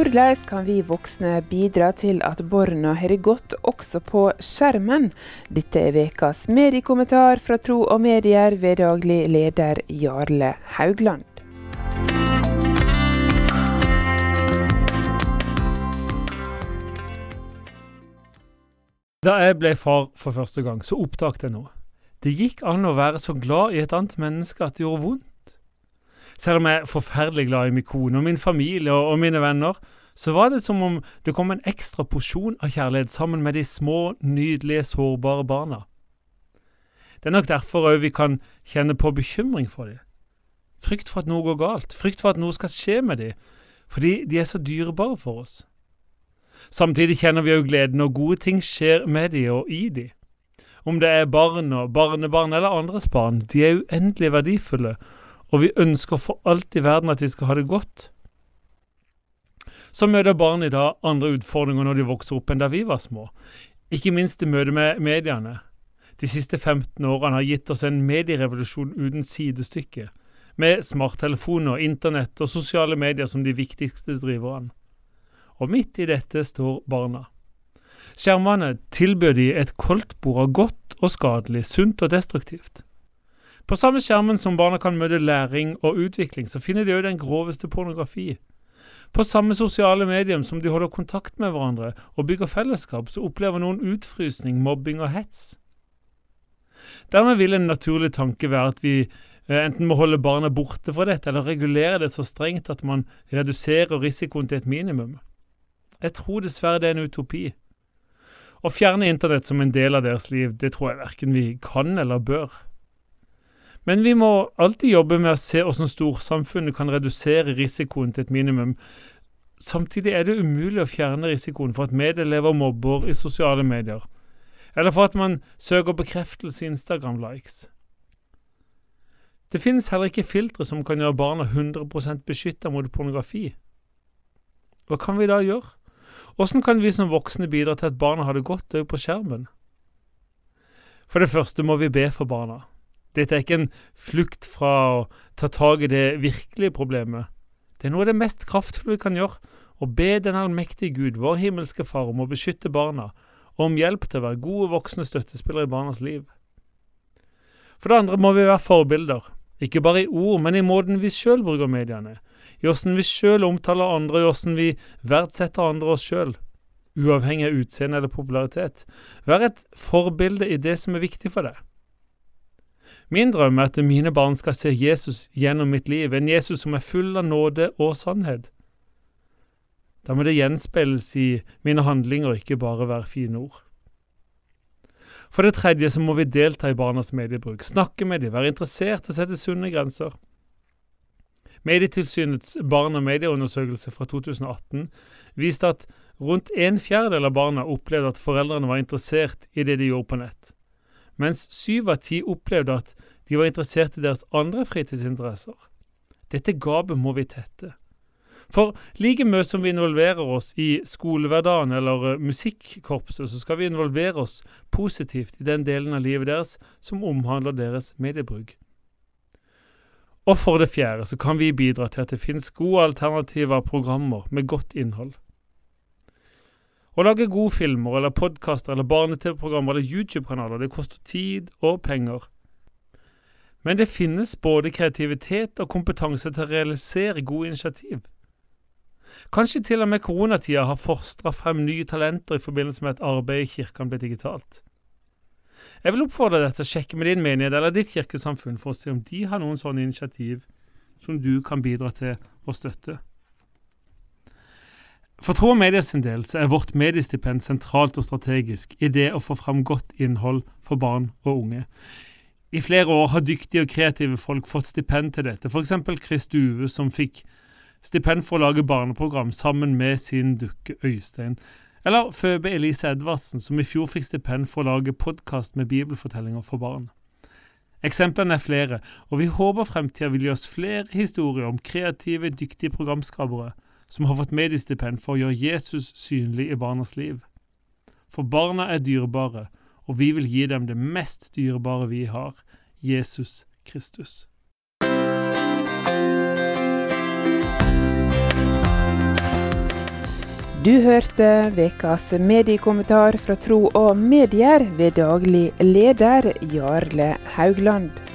Hvordan kan vi voksne bidra til at barna har det godt også på skjermen? Dette er ukas mediekommentar fra Tro og medier ved daglig leder Jarle Haugland. Da jeg ble far for første gang, så oppdaget jeg noe. Det gikk an å være så glad i et annet menneske at det gjorde vondt. Selv om jeg er forferdelig glad i min kone og min familie og, mine venner, så var det som om det kom en ekstra porsjon av kjærlighet sammen med de små, nydelige, sårbare barna. Det er nok derfor òg vi kan kjenne på bekymring for dem. Frykt for at noe går galt, frykt for at noe skal skje med dem, fordi de er så dyrebare for oss. Samtidig kjenner vi òg gleden når gode ting skjer med dem og i dem. Om det er barn og barnebarn eller andres barn, de er uendelig verdifulle, og vi ønsker for alt i verden at de skal ha det godt. Så møter barn i dag andre utfordringer når de vokser opp enn da vi var små, ikke minst i møte med mediene. De siste 15 årene har gitt oss en medierevolusjon uten sidestykke, med smarttelefoner, internett og sosiale medier som de viktigste driverne. Og midt i dette står barna. Skjermene tilbød de et koldtbord av godt og skadelig, sunt og destruktivt. På samme skjermen som barna kan møte læring og utvikling, så finner de òg den groveste pornografi. På samme sosiale medium som de holder kontakt med hverandre og bygger fellesskap, så opplever noen utfrysning, mobbing og hets. Dermed vil en naturlig tanke være at vi eh, enten må holde barna borte fra dette, eller regulere det så strengt at man reduserer risikoen til et minimum. Jeg tror dessverre det er en utopi. Å fjerne internett som en del av deres liv, det tror jeg verken vi kan eller bør. Men vi må alltid jobbe med å se hvordan storsamfunnet kan redusere risikoen til et minimum. Samtidig er det umulig å fjerne risikoen for at medelever mobber i sosiale medier, eller for at man søker bekreftelse i Instagram-likes. Det finnes heller ikke filtre som kan gjøre barna 100% beskytta mot pornografi. Hva kan vi da gjøre? Hvordan kan vi som voksne bidra til at barna har det godt òg på skjermen? For det første må vi be for barna. Dette er ikke en flukt fra å ta tak i det virkelige problemet. Det er noe av det mest kraftfulle vi kan gjøre, å be den allmektige Gud, vår himmelske Far, om å beskytte barna, og om hjelp til å være gode voksne støttespillere i barnas liv. For det andre må vi være forbilder, ikke bare i ord, men i måten vi sjøl bruker mediene, i åssen vi sjøl omtaler andre, i åssen vi verdsetter andre oss sjøl, uavhengig av utseende eller popularitet. Vær et forbilde i det som er viktig for deg. Min drøm er at mine barn skal se Jesus gjennom mitt liv, en Jesus som er full av nåde og sannhet. Da må det gjenspeiles i mine handlinger, ikke bare være fine ord. For det tredje så må vi delta i barnas mediebruk, snakke med dem, være interessert og sette sunne grenser. Medietilsynets barn- og medieundersøkelse fra 2018 viste at rundt en fjerdedel av barna opplevde at foreldrene var interessert i det de gjorde på nett, mens syv av ti opplevde at de var interessert i deres andre fritidsinteresser. Dette gapet må vi tette. For like mye som vi involverer oss i skolehverdagen eller uh, musikkorpset, så skal vi involvere oss positivt i den delen av livet deres som omhandler deres mediebruk. Og for det fjerde så kan vi bidra til at det finnes gode alternativer programmer med godt innhold. Å lage gode filmer eller podkaster eller barne-TV-programmer eller YouTube-kanaler, det koster tid og penger. Men det finnes både kreativitet og kompetanse til å realisere gode initiativ. Kanskje til og med koronatida har forstra frem nye talenter i forbindelse med at arbeidet i kirken ble digitalt. Jeg vil oppfordre deg til å sjekke med din menighet eller ditt kirkesamfunn for å se om de har noen sånne initiativ som du kan bidra til å støtte. For Tro og Media sin del så er vårt mediestipend sentralt og strategisk i det å få fram godt innhold for barn og unge. I flere år har dyktige og kreative folk fått stipend til dette, f.eks. Chris Duve, som fikk stipend for å lage barneprogram sammen med sin dukke Øystein. Eller Føbe Elise Edvardsen, som i fjor fikk stipend for å lage podkast med bibelfortellinger for barn. Eksemplene er flere, og vi håper fremtida vil gi oss flere historier om kreative, dyktige programskapere som har fått mediestipend for å gjøre Jesus synlig i barnas liv. For barna er dyrebare, og vi vil gi dem det mest dyrebare vi har, Jesus Kristus. Du hørte ukas mediekommentar fra Tro og Medier ved daglig leder Jarle Haugland.